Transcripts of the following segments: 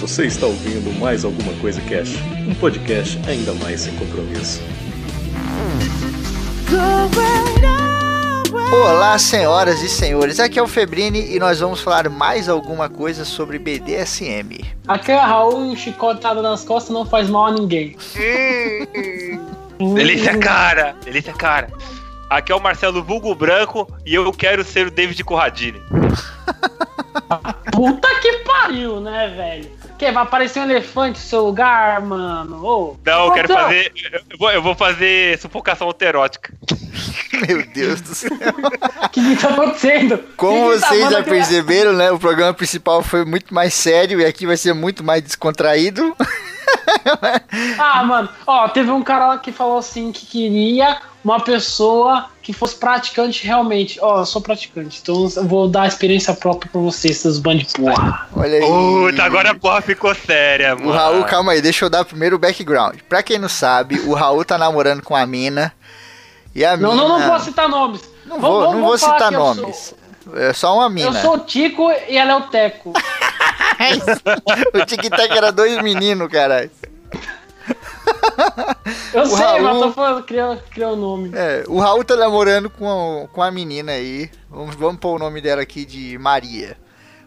Você está ouvindo mais alguma coisa Cash? Um podcast ainda mais sem compromisso. Olá, senhoras e senhores. Aqui é o Febrini e nós vamos falar mais alguma coisa sobre BDSM. Aqui é o Raul e chicotada nas costas não faz mal a ninguém. Delícia cara! Delícia cara! Aqui é o Marcelo Vulgo Branco e eu quero ser o David Corradini. Puta que pariu, né, velho? Que vai aparecer um elefante no seu lugar, mano? Ô, Não, eu quero fazer. Eu vou, eu vou fazer sufocação autoerótica. Meu Deus do céu. O que, que tá acontecendo? Como Que tá vocês já falando que- perceberam, né? O programa principal foi muito mais sério e aqui vai ser muito mais descontraído. Ah, mano, ó, teve um cara lá que falou assim que queria uma pessoa que fosse praticante realmente. Ó, eu sou praticante, então eu vou dar a experiência própria pra vocês, seus bandos de porra. Olha aí. Puta, agora a porra ficou séria, mano. O Raul, calma aí, deixa eu dar primeiro o background. Pra quem não sabe, o Raul tá namorando com a mina. E a Não, mina. não, não vou citar nomes. Não Vamos- vou, vamos- não vou citar que eu sou- nomes. É só uma mina. Eu sou o Tico e ela é o Teco. o tic-tac era dois meninos, caralho. Eu O sei, Raul- mas tô falando, criou o nome. É, o Raul tá namorando com a, com a menina aí. Vamos, vamos pôr o nome dela aqui de Maria.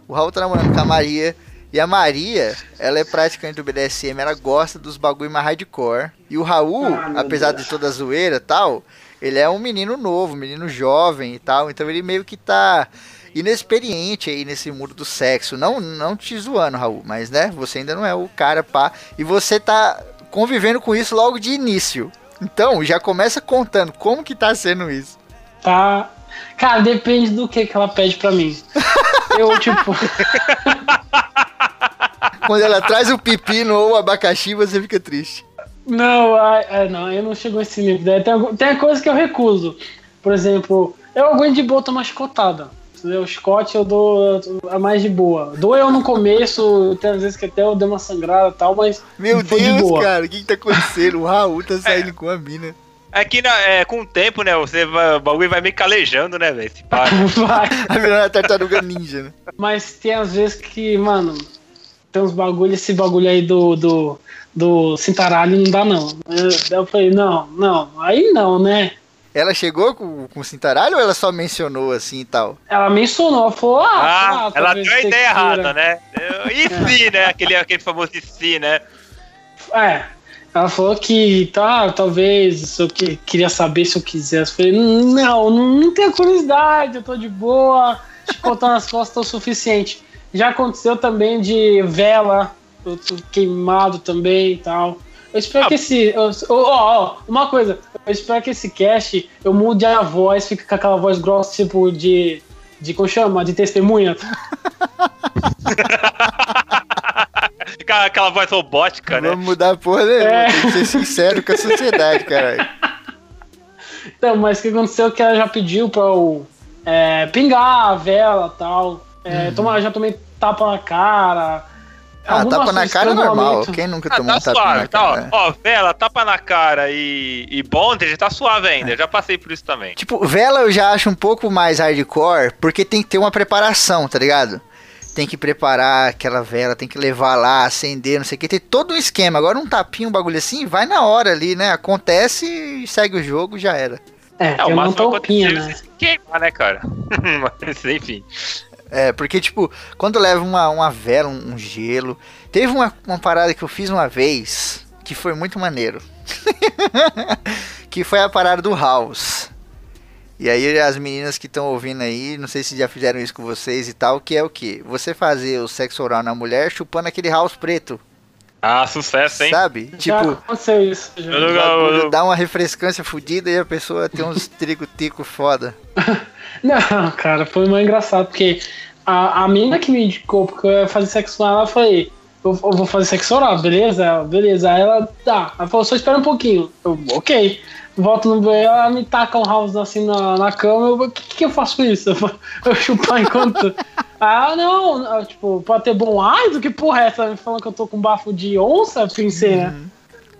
O Raul tá namorando com a Maria. E a Maria, ela é praticante do BDSM, ela gosta dos bagulho mais hardcore. E o Raul, Ah, apesar Deus. de toda a zoeira e tal, ele é um menino novo, um menino jovem e tal. Então ele meio que tá inexperiente aí nesse mundo do sexo. Não, não te zoando, Raul, mas né, você ainda não é o cara pá. E você tá convivendo com isso logo de início. Então, já começa contando como que tá sendo isso. Tá. Cara, depende do que, que ela pede pra mim. Eu, tipo. Quando ela traz o pepino ou o abacaxi, você fica triste. Não, ai, ai, não, eu não chegou a esse nível. Tem, tem coisa que eu recuso. Por exemplo, eu aguento de boa tomar chicotada. Entendeu? O chicote eu dou a mais de boa. Dou eu no começo, tem às vezes que até eu dei uma sangrada e tal, mas. Meu foi de Deus, boa. cara, o que, que tá acontecendo? O Raul tá saindo com a mina. É que na- é, com o tempo, né? Você vai, o bagulho vai meio calejando, né, velho? Se pá. Vai. Tá virando uma tartaruga ninja, né? Mas tem às vezes que, mano, tem uns bagulho, esse bagulho aí do, do, do cintaralho não dá não. Eu, eu falei, não, não, aí não, né? Ela chegou com, com o cintaralho ou ela só mencionou assim e tal? Ela mencionou, ela falou, ah, Ah, tá, ela talvez deu a ideia errada, né? E se, né? Aquele, aquele famoso e se, né? É. Ela falou que tá, talvez, eu que, queria saber se eu quisesse. Eu falei, não, não, não tenho curiosidade, eu tô de boa, chicotar nas costas é o suficiente. Já aconteceu também de vela, eu tô queimado também e tal. Eu espero Ah. que esse. Ó, ó, uma coisa, eu espero que esse cast eu mude a voz, fique com aquela voz grossa, tipo de. De como chama? De testemunha. Aquela, aquela voz robótica, né? Vamos mudar a porra, né? É. Tem que ser sincero com a sociedade, caralho. Então, mas o que aconteceu é que ela já pediu pra eu é, pingar a vela e tal. É, tomar, já tomei tapa na cara. Ah, tapa na cara é normal. Quem nunca Ah, tomou tá um tapinha suave, na tá, ó, cara? ó, vela, tapa na cara e, e bondage tá suave ainda, eu já passei por isso também. Tipo, vela eu já acho um pouco mais hardcore, porque tem que ter uma preparação, tá ligado? Tem que preparar aquela vela, tem que levar lá, acender, não sei o que, tem todo um esquema. Agora um tapinho, um bagulho assim, vai na hora ali, né? Acontece e segue o jogo, já era. É, É, o uma máximo que tampinha, acontecer é né? se queimar, né, cara? Mas, enfim. É, porque, tipo, quando leva uma, uma vela, um, um gelo. Teve uma, uma parada que eu fiz uma vez que foi muito maneiro. que foi a parada do House. E aí as meninas que estão ouvindo aí, não sei se já fizeram isso com vocês e tal, que é o que? Você fazer o sexo oral na mulher chupando aquele house preto, Ah, sucesso, hein? sabe? Já Tipo, aconteceu isso. já. Eu dá uma refrescância fodida e a pessoa tem uns trico-tico foda. Não, cara, foi mais engraçado, porque a, a menina que me indicou, porque eu ia fazer sexo com ela, eu falei, eu, eu vou fazer sexo oral, beleza? Ela, Beleza. Aí ela, tá. Ela falou, só espera um pouquinho. Eu, ok. Volto no banheiro, ela me taca um house assim na, na cama, eu, o que, que eu faço com isso? Eu, vou- eu chupar enquanto... Ah, não, eu, tipo, pode ter bom ar, do que porra é essa? Me falando que eu tô com bafo de onça, pensei, né?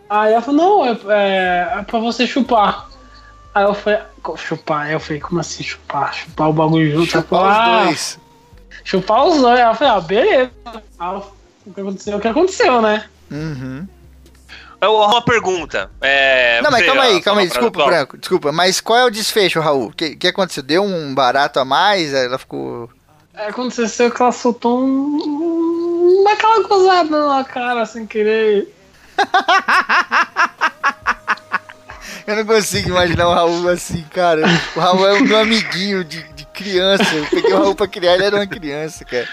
Aí ela falou, não, é, é, é pra você chupar. Aí eu falei, "Co- chupar? Aí eu falei, como assim chupar? Chupar o bagulho junto? Chupar os "Ah, dois. Chupar os dois. Aí eu falei, ah, beleza. O que aconteceu, o que aconteceu, né? Uhum. Eu- Uma pergunta. É, Não, mas calma aí, calma aí, desculpa. Branco, desculpa, mas qual é o desfecho, Raul? O que, que aconteceu? Deu um barato a mais? Ela ficou. É, aconteceu que ela soltou um. Daquela gozada na cara sem querer. Eu não consigo imaginar o Raul assim, cara. O Raul é o meu amiguinho de, de criança. Eu peguei Raul pra criar, ele era uma criança, cara.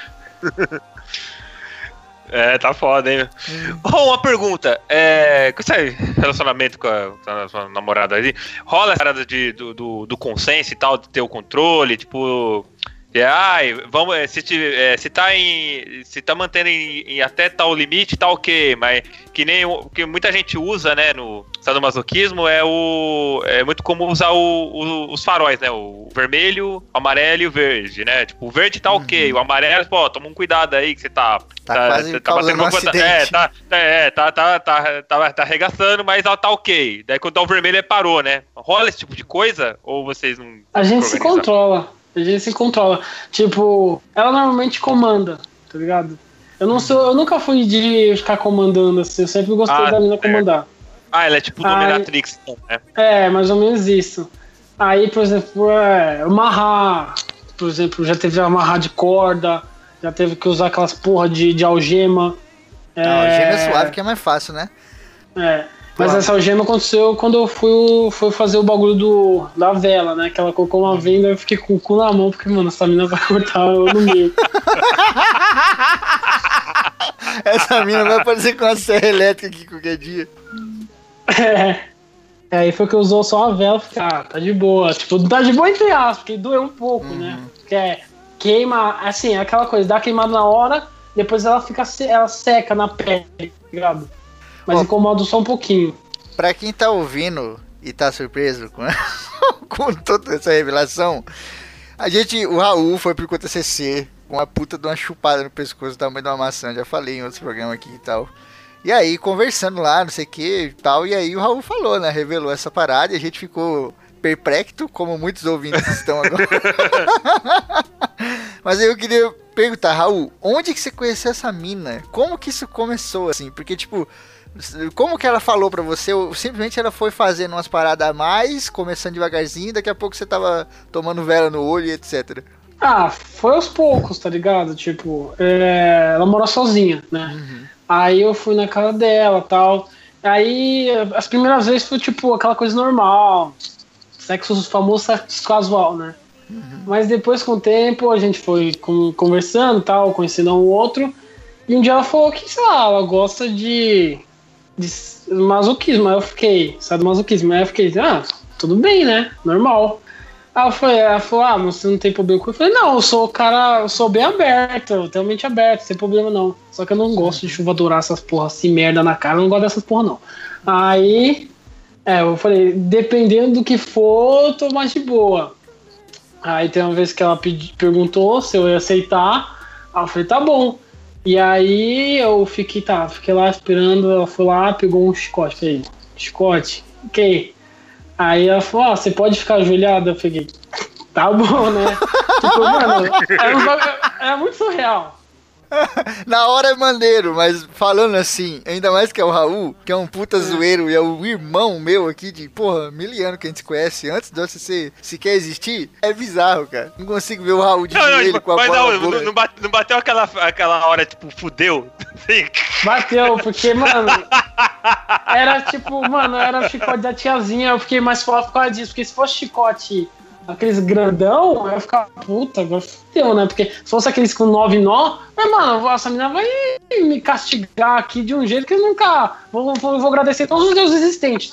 É, tá foda, hein? Hum. Oh, uma pergunta. É, com esse relacionamento com a, com a sua namorada aí, rola essa parada de, do, do, do consenso e tal, de ter o controle, tipo. É, ai, vamos, é, se, te- é, se tá em. Se tá mantendo em, em até tal limite, tá ok, mas que nem o que muita gente usa, né, no sadomasoquismo é o. É muito comum usar o, o- os faróis, né? O vermelho, o amarelo e o verde, né? Tipo, o verde tá ok, o amarelo, pô, toma um cuidado aí que você tá. Tá quase causando um uma coisa- acidente. É, tá, é, tá, tá, tá, tá, tá arregaçando, mas ela tá ok. Daí quando tá o vermelho, é parou, né? Rola esse tipo de coisa? Ou vocês não. A gente se controla. A gente se controla. Tipo, ela normalmente comanda, tá ligado? Eu não sou, eu nunca fui de ficar comandando assim, eu sempre gostei Ah, da mina certo. comandar. Ah, ela é tipo dominatrix, então, né? É, mais ou menos isso. Aí, por exemplo, é, amarrar, por exemplo, já teve amarrar de corda, já teve que usar aquelas porra de, de algema. Não, gêmeo é suave que é mais fácil, né? É. Mas essa algema aconteceu quando eu fui, fui fazer o bagulho do, da vela, né? Que ela colocou uma venda e eu fiquei com o cu na mão, porque, mano, essa mina vai cortar eu no meio. Essa mina vai aparecer com uma serra elétrica aqui qualquer dia. É. Aí foi que usou só a vela, fiquei, ah, tá de boa. Tipo, tá de boa entre aspas, porque doeu um pouco, né? Porque é, queima, assim, é aquela coisa, dá queimada na hora, depois ela fica, ela seca na pele, tá ligado? Mas Ó. incomoda só um pouquinho. Pra quem tá ouvindo e tá surpreso com, com toda essa revelação, a gente, o Raul foi pro CC com uma puta de uma chupada no pescoço do tamanho de uma maçã, já falei em outros programas aqui e tal. E aí, conversando lá, não sei o que e tal, e aí o Raul falou, né, revelou essa parada e a gente ficou perplexo, como muitos ouvintes estão agora. Mas aí eu queria perguntar, Raul, onde que você conheceu essa mina? Como que isso começou, assim? Porque, tipo, como que ela falou pra você? Simplesmente ela foi fazendo umas paradas a mais, começando devagarzinho, daqui a pouco você tava tomando vela no olho e etc. Ah, foi aos poucos, tá ligado? Tipo, é, ela mora sozinha, né? Aí eu fui na casa dela tal. Aí as primeiras vezes foi tipo aquela coisa normal. Sexo famoso sexo casual, né? Mas depois, com o tempo, a gente foi conversando tal, conhecendo um outro. E um dia ela falou que, sei lá, ela gosta de, de masoquismo. Aí eu fiquei, sabe, masoquismo. Aí eu fiquei, ah, tudo bem, né? Normal. Eu falei, ela falou, ah, você não tem problema com? Eu falei, não, eu sou o cara, eu sou bem aberto, eu tenho mente aberta, sem problema não. Só que eu não gosto de chuva dourar essas porra assim, merda na cara, eu não gosto dessas porra não. Aí, é, eu falei, dependendo do que for, eu tô mais de boa. Aí tem uma vez que ela pedi, perguntou se eu ia aceitar, eu falei, tá bom. E aí eu fiquei, tá, fiquei lá esperando, ela foi lá, pegou um chicote, falei, chicote, ok. Aí ela falou, ah, você pode ficar ajoelhada? Eu fiquei, tá bom, né? tipo, mano, era, um bagulho- era muito surreal. Na hora é maneiro, mas falando assim, ainda mais que é o Raul, que é um puta zoeiro e é o irmão meu aqui de, porra, mil anos que a gente se conhece, antes de você se, sequer existir, é bizarro, cara. Não consigo ver o Raul de Não, não, joelho tipo, com a mas bola não, boca. não, não bate- não bateu aquela, aquela hora, tipo, fudeu? Bateu, porque, mano, era tipo, mano, era o chicote da tiazinha, eu fiquei mais forte por causa disso, porque se fosse chicote aqueles grandão, eu ia ficar, puta, agora fudeu, né? Porque se fosse aqueles com nove nó, mas, mano, essa menina vai me castigar aqui de um jeito que eu nunca vou, vou, vou agradecer todos os deuses existentes.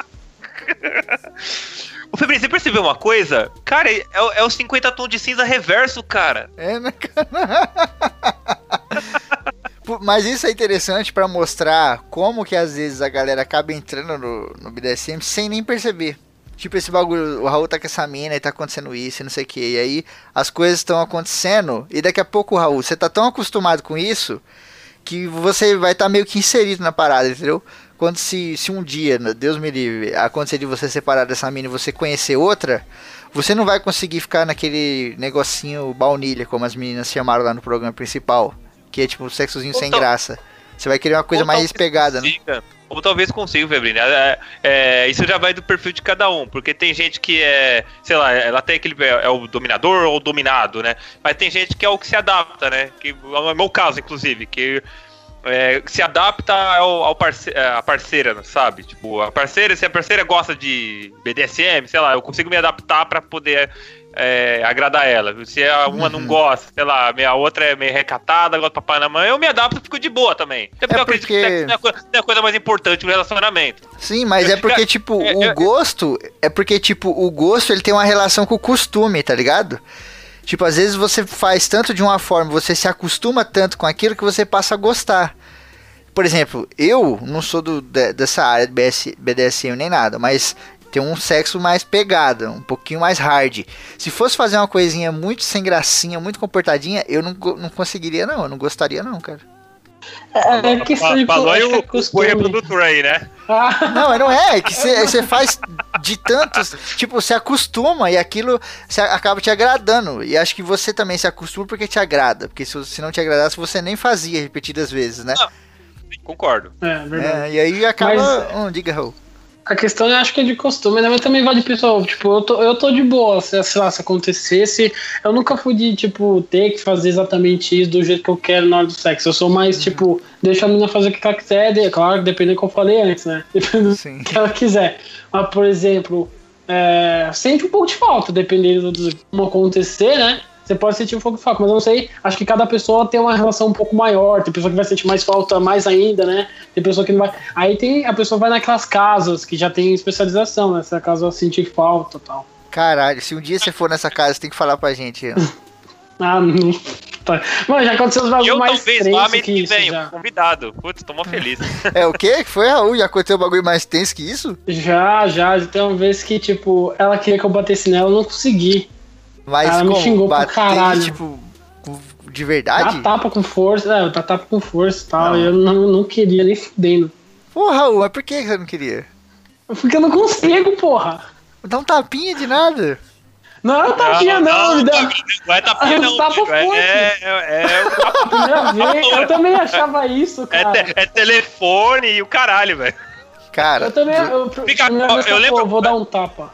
Ô, Febrinho, você percebeu uma coisa? Cara, é, o- é o 50 tons de cinza reverso, cara. É, né, Mas isso é interessante pra mostrar como que às vezes a galera acaba entrando no, no BDSM sem nem perceber. Tipo, esse bagulho, o Raul tá com essa mina e tá acontecendo isso e não sei o que. E aí as coisas estão acontecendo e daqui a pouco, Raul, você tá tão acostumado com isso que você vai estar meio que inserido na parada, entendeu? Quando se, se um dia, né, Deus me livre, acontecer de você separar dessa mina e você conhecer outra, você não vai conseguir ficar naquele negocinho baunilha, como as meninas chamaram lá no programa principal. Que é tipo um sexozinho sem graça. Você vai querer uma coisa mais pegada, né? Ou talvez consiga, Febrini. É, é, isso já vai do perfil de cada um, porque tem gente que é, sei lá, ela tem aquele. É o dominador ou o dominado, né? Mas tem gente que é o que se adapta, né? Que é o meu caso, inclusive, que é, se adapta ao, ao parce, é, a parceira, sabe? Tipo, a parceira, se a parceira gosta de BDSM, sei lá, eu consigo me adaptar pra poder é, agradar ela. Se a uma não Uhum. gosta, sei lá, a outra é meio recatada, gosta do papai na mãe, eu me adapto e fico de boa também. Até porque É eu acredito que porque- não é a coisa- não é coisa mais importante no relacionamento. Sim, mas é porque, tipo, é, o é- gosto. É porque, tipo, o gosto ele tem uma relação com o costume, tá ligado? Tipo, às vezes você faz tanto de uma forma, você se acostuma tanto com aquilo que você passa a gostar. Por exemplo, eu não sou do, de- dessa área de BS, BDSM nem nada, mas tem um sexo mais pegado, um pouquinho mais hard. Se fosse fazer uma coisinha muito sem gracinha, muito comportadinha, eu não, não conseguiria, não. Eu não gostaria, não, cara. É, é de Falou aí que o, o reprodutor aí, né? Não, mas não é, é que você faz de tantos, tipo, você acostuma e aquilo acaba te agradando. E acho que você também se acostuma porque te agrada. Porque se, se não te agradasse, você nem fazia repetidas vezes, né? Concordo. é, verdade. É, e aí acaba. Mas- Hum, diga, Raul. A questão eu acho que é de costume, né? Mas também vai de pessoal. Tipo, eu tô, eu tô de boa. Se, sei lá, se acontecesse. Eu nunca fui de, tipo, ter que fazer exatamente isso do jeito que eu quero na hora do sexo. Eu sou mais, tipo, deixa a menina fazer o que ela quiser. de- Claro, dependendo do que eu falei antes, né? Dependendo do Sim. que ela quiser. Mas, por exemplo, é, sente um pouco de falta, dependendo do como acontecer, né? Você pode sentir um pouco de falta, mas eu não sei. Acho que cada pessoa tem uma relação um pouco maior. Tem pessoa que vai sentir mais falta mais ainda, né? Tem pessoa que não vai. Aí tem a pessoa vai naquelas casas que já tem especialização, né? Se a casa sentir falta e tal. Caralho, se um dia você for nessa casa, você tem que falar pra gente. Ah, não. Tá. Mano, já aconteceu os bagulhos eu mais vá mês que que isso já. convidado. Putz, tô mó feliz. É o quê? Que foi, Raul? Já aconteceu um bagulho mais tenso que isso? Já, já. Já tem uma vez que, tipo, ela queria que eu batesse nela, eu não consegui. Mas Ela me como? xingou pra Bater, caralho. tipo, de Dá verdade? tapa com força, é, dá tapa com força e tal. Não. E eu não, não queria nem fudendo. Pô, Raul, mas por que você não queria? Porque eu não consigo, porra. Dá um tapinha de nada. Não é tapinha, não, me dá. Não é tapinha, não. Tapa. É, forte. é, é, é, primeira vez, eu também achava isso, é cara. te- é telefone e o caralho, velho. Cara, Eu também, eu, Fica- que eu eu, lembro- pô, vou dar um tapa.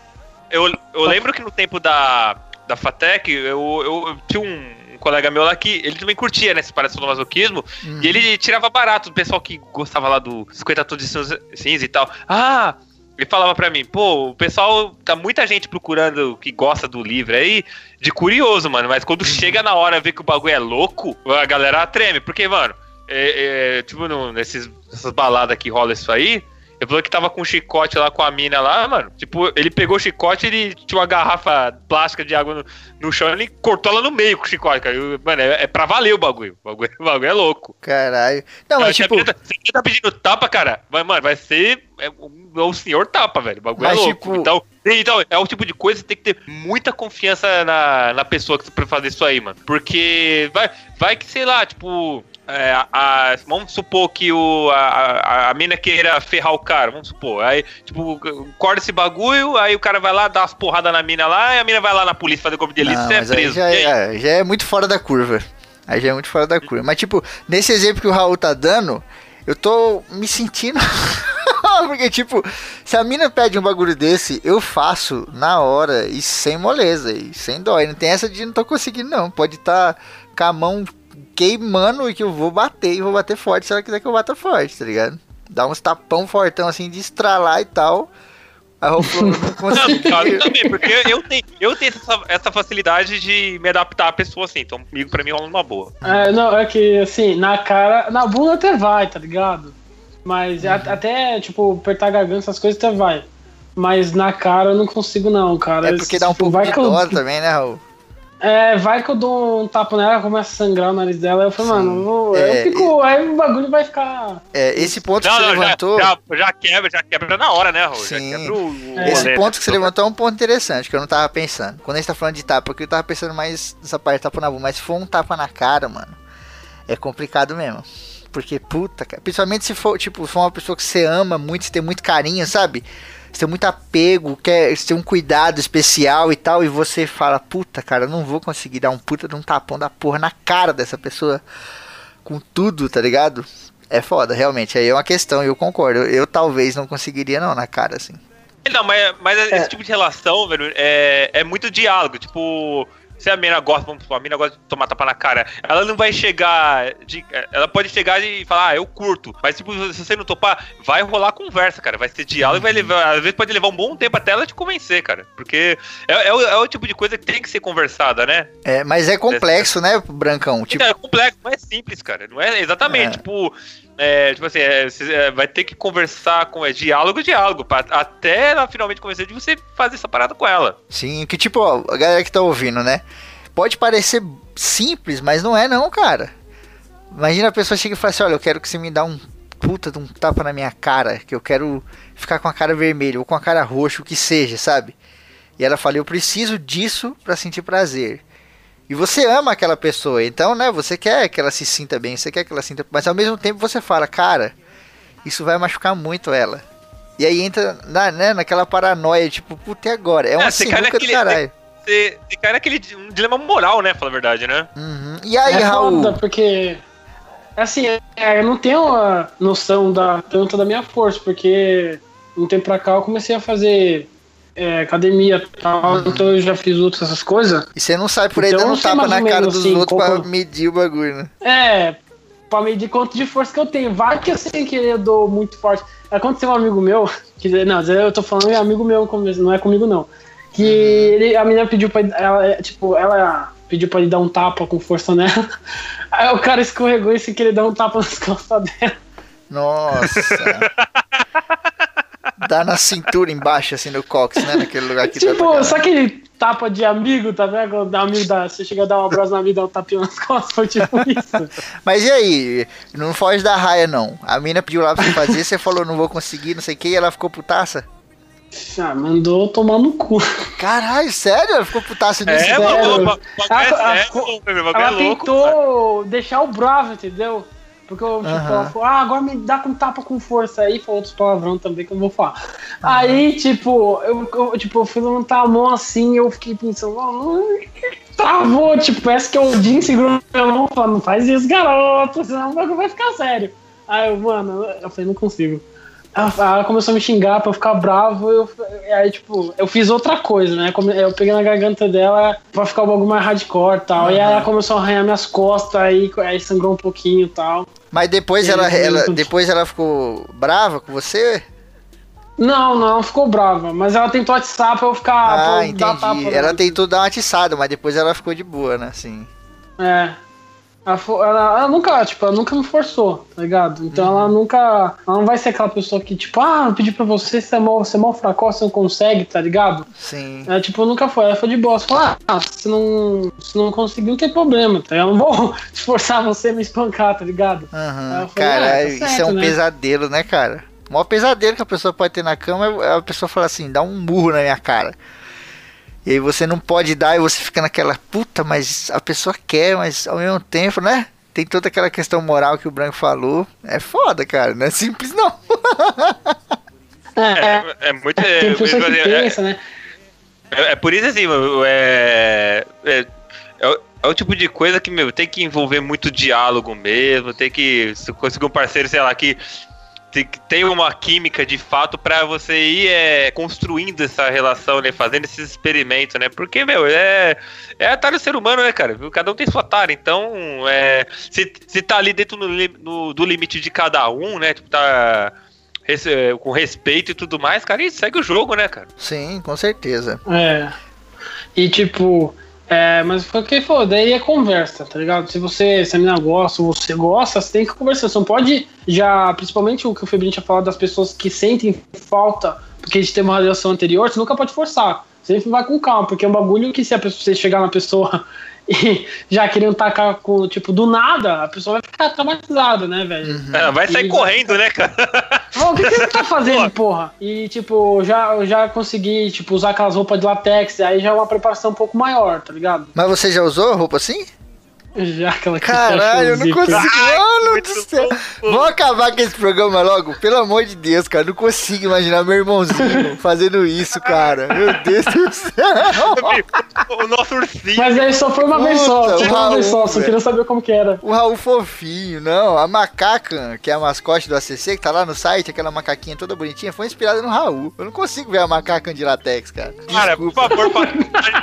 Eu, eu lembro que no tempo da, da Fatec, eu, eu, eu tinha um, um colega meu lá que ele também curtia, né, parece do masoquismo, Uhum. e ele tirava barato do pessoal que gostava lá do 50 tons de cinza e tal. Ah, ele falava pra mim, pô, o pessoal, tá muita gente procurando que gosta do livro aí, de curioso, mano, mas quando chega na hora ver que o bagulho é louco, a galera treme, porque, mano, é, é, tipo, no, nesses, nessas baladas que rola isso aí, ele falou que tava com um chicote lá com a mina lá, mano. Tipo, ele pegou o chicote, ele tinha uma garrafa plástica de água no, no chão, ele cortou ela no meio com o chicote, cara. Eu- mano, é, é pra valer o bagulho. O bagulho, o bagulho é louco. caralho. Não, mas tipo, tá, se menina tá pedindo tapa, cara, vai, mano, vai ser é, o, é o senhor tapa, velho. O bagulho Mas, é louco. tipo- Então, então, é o tipo de coisa que tem que ter muita confiança na, na pessoa que pra fazer isso aí, mano. Porque vai, vai que, sei lá, tipo. É, a- vamos supor que o, a, a, a mina queira ferrar o cara, vamos supor. Aí, tipo, corta esse bagulho, aí o cara vai lá, dá umas porradas na mina lá, e a mina vai lá na polícia fazer como delito, não, você é preso. já, aí? é, já é muito fora da curva. Aí já é muito fora da curva. Mas, tipo, nesse exemplo que o Raul tá dando, eu tô me sentindo. Porque, tipo, se a mina pede um bagulho desse, eu faço na hora e sem moleza e sem dó. E não tem essa de não tô conseguindo, não. Pode estar com a mão queimando e que eu vou bater e vou bater forte se ela quiser que eu bata forte, tá ligado? Dá uns tapão fortão assim de estralar e tal. A falou, não Não, consigo. cara, eu também, porque eu tenho, eu tenho essa, essa facilidade de me adaptar à pessoa assim, então comigo pra mim rola uma boa. É, não, é que assim, na cara. Na bunda até vai, tá ligado? Mas a- até, tipo, apertar a garganta, essas coisas até vai. Mas na cara eu não consigo, não, cara. É porque dá um Tipo, pouco vai de que eu- dó também, né, Raul? É, vai que eu dou um tapa nela, começa a sangrar o nariz dela. Eu falei, Sim. mano, eu vou- É, eu fico. Aí o bagulho vai ficar. É, esse ponto Não, que você não, já, levantou. já, já quebra, já quebra na hora, né, Raul? Já Sim. quebra o, o É. Esse rolê. ponto que você levantou é um ponto interessante, que eu não tava pensando. Quando a gente tá falando de tapa, porque eu tava pensando mais nessa parte de tapa na bunda, mas se for um tapa na cara, mano, é complicado mesmo. Porque, puta, cara, principalmente se for, tipo, for uma pessoa que você ama muito, você tem muito carinho, sabe? Você tem muito apego, quer, você tem um cuidado especial e tal, e você fala, puta, cara, eu não vou conseguir dar um puta de um tapão da porra na cara dessa pessoa com tudo, tá ligado? É foda, realmente. Aí é uma questão, eu concordo. Eu, eu talvez não conseguiria, não, na cara, assim. Não, mas, mas esse tipo de relação, velho, é, é muito diálogo. Tipo, se a mina gosta, vamos supor, a mina gosta de tomar tapa na cara, ela não vai chegar. De, ela pode chegar e falar, ah, eu curto. Mas, tipo, se você não topar, vai rolar conversa, cara. Vai ser diálogo e vai levar. Às vezes pode levar um bom tempo até ela te convencer, cara. Porque é, é, o, é o tipo de coisa que tem que ser conversada, né? É, mas é complexo, né, Brancão? Tipo... Então, é complexo, não é simples, cara. Não é exatamente, é. tipo. É, tipo assim, é, é, vai ter que conversar com é, diálogo, diálogo, pra, até ela finalmente convencer de você fazer essa parada com ela. Sim, que tipo, ó, a galera que tá ouvindo, né? Pode parecer simples, mas não é não, cara. Imagina a pessoa chega e fala assim, olha, eu quero que você me dá um puta de um tapa na minha cara, que eu quero ficar com a cara vermelha ou com a cara roxa, o que seja, sabe? E ela fala, eu preciso disso para sentir prazer. E você ama aquela pessoa, então, né, você quer que ela se sinta bem, você quer que ela sinta, mas ao mesmo tempo você fala, cara, isso vai machucar muito ela. E aí entra na, né, naquela paranoia, tipo, puta, e agora? É uma é, sinuca do caralho. Você, você cai naquele um dilema moral, né, falar a verdade, né? Uhum. E aí, é Raul? Foda, porque, assim, é, eu não tenho a noção da, tanto da minha força, porque um tempo pra cá eu comecei a fazer é, academia e tal, uhum. então eu já fiz outras essas coisas. E você não sai por aí então, dando tapa na cara dos assim, outros como... pra medir o bagulho, né? É, pra medir quanto de força que eu tenho. Vai que eu sem querer eu dou muito forte. Aconteceu um amigo meu, que, não, eu tô falando é amigo meu, não é comigo não. Que uhum. ele, a menina pediu pra ela, tipo, ela pediu pra ele dar um tapa com força nela. Aí o cara escorregou e sem querer dar um tapa nas costas dela. Nossa. Dá na cintura embaixo, assim, no cox, né? Naquele lugar que tipo, tá só aquele tapa de amigo, tá vendo? Da amigo da, você chega a dar um abraço na amigo e dá um tapinha nas costas, foi tipo isso. Mas e aí? Não foge da raia, não. A mina pediu lá pra você fazer, você falou, não vou conseguir, não sei o que, e ela ficou putaça? Ah, mandou tomar no cu. Caralho, sério? Ela ficou putaça nisso? É, mano, ela, ela, ela tentou deixar o bravo, entendeu? Porque eu, tipo, ela falou, ah, agora me dá com tapa com força aí, falou outros palavrão também que eu não vou falar. Uhum. Aí, tipo, eu, eu, tipo, eu fui levantar a mão assim eu fiquei pensando, oh, travou, tipo, parece que eu Jim segurou minha mão falando, não faz isso, garoto, senão o bagulho vai ficar sério. Aí eu, mano, eu falei, não consigo. Ela começou a me xingar pra eu ficar bravo. Eu, aí, tipo, eu fiz outra coisa, né? Eu peguei na garganta dela pra ficar um bagulho mais hardcore e tal. Uhum. E aí ela começou a arranhar minhas costas, aí, aí sangrou um pouquinho e tal. Mas depois ela, ela, depois ela ficou brava com você? Não, não, ficou brava. Mas ela tentou atiçar pra eu ficar. Ah, pra eu entendi. ela tentou dar uma atiçada, mas depois ela ficou de boa, né? Assim. É. Ela, ela, ela, nunca, tipo, ela nunca me forçou, tá ligado? Então uhum. ela nunca. Ela não vai ser aquela pessoa que, tipo, ah, eu pedi pra você, você é mal, você é mal fraco, você não consegue, tá ligado? Sim. Ela, tipo, nunca foi. Ela foi de boa. Você falou, ah, se não, se não conseguir, não tem problema, tá? Eu não vou esforçar você a me espancar, tá ligado? Uhum. cara, ah, tá certo, isso é um né? pesadelo, né, cara? O maior pesadelo que a pessoa pode ter na cama é a pessoa falar assim, dá um murro na minha cara. E aí você não pode dar e você fica naquela puta, mas a pessoa quer, mas ao mesmo tempo, né? Tem toda aquela questão moral que o Branco falou. É foda, cara. Não é simples, não. É, é, é muito. É, tem pessoa que pensa, né? É, é, por isso assim, é, é, é, é, o tipo de coisa que, meu, tem que envolver muito diálogo mesmo, tem que conseguir um parceiro, sei lá, que tem uma química de fato para você ir é, construindo essa relação, né? Fazendo esses experimentos, né? Porque, meu, é, é atalho ser humano, né, cara? Cada um tem sua tara, então, é, se, se tá ali dentro no, no, do limite de cada um, né? Tipo, tá com respeito e tudo mais, cara, e segue o jogo, né, cara? Sim, com certeza. É. E, tipo, é, mas foi o que falou, daí é conversa, tá ligado? Se você, se a menina gosta, você gosta, você tem que conversar. Você não pode já, principalmente o que o Febrinho tinha falado das pessoas que sentem falta porque a gente tem uma relação anterior, você nunca pode forçar. Você sempre vai com calma, porque é um bagulho que se a pessoa, você chegar na pessoa e já querendo tacar com, tipo, do nada, a pessoa vai ficar traumatizada, né, velho? Uhum. É, vai sair e correndo, né, cara? o que, que você tá fazendo, porra? E, tipo, já, já consegui, tipo, usar aquelas roupas de latex, aí já é uma preparação um pouco maior, tá ligado? Mas você já usou roupa assim? Já aquela que Caralho, eu não consigo. que- Mano muito do céu. Vamos acabar com esse programa logo? Pelo amor de Deus, cara. eu Não consigo imaginar meu irmãozinho fazendo isso, cara. Meu Deus do céu. O nosso ursinho. Mas aí só foi uma vez só, Puta, só foi uma Raul, vez só, só queria saber como que era. O Raul fofinho, não. A macaca, que é a mascote do ACC, que tá lá no site, aquela macaquinha toda bonitinha, foi inspirada no Raul. Eu não consigo ver a macaca de latex, cara. Cara, por Desculpa. favor,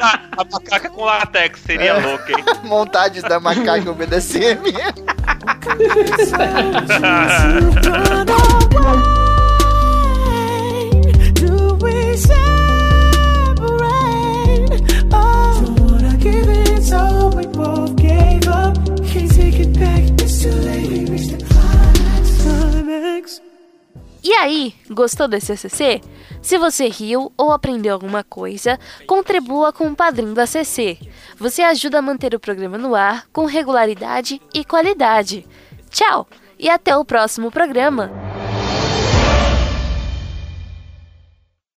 a, a macaca com latex seria É. louco, hein? Montagens da macaca obedecendo. Do we separate? Oh, we both gave up. Can't take it back, it's too late. E aí, gostou desse ACC? Se você riu ou aprendeu alguma coisa, contribua com o padrinho do ACC. Você ajuda a manter o programa no ar com regularidade e qualidade. Tchau e até o próximo programa.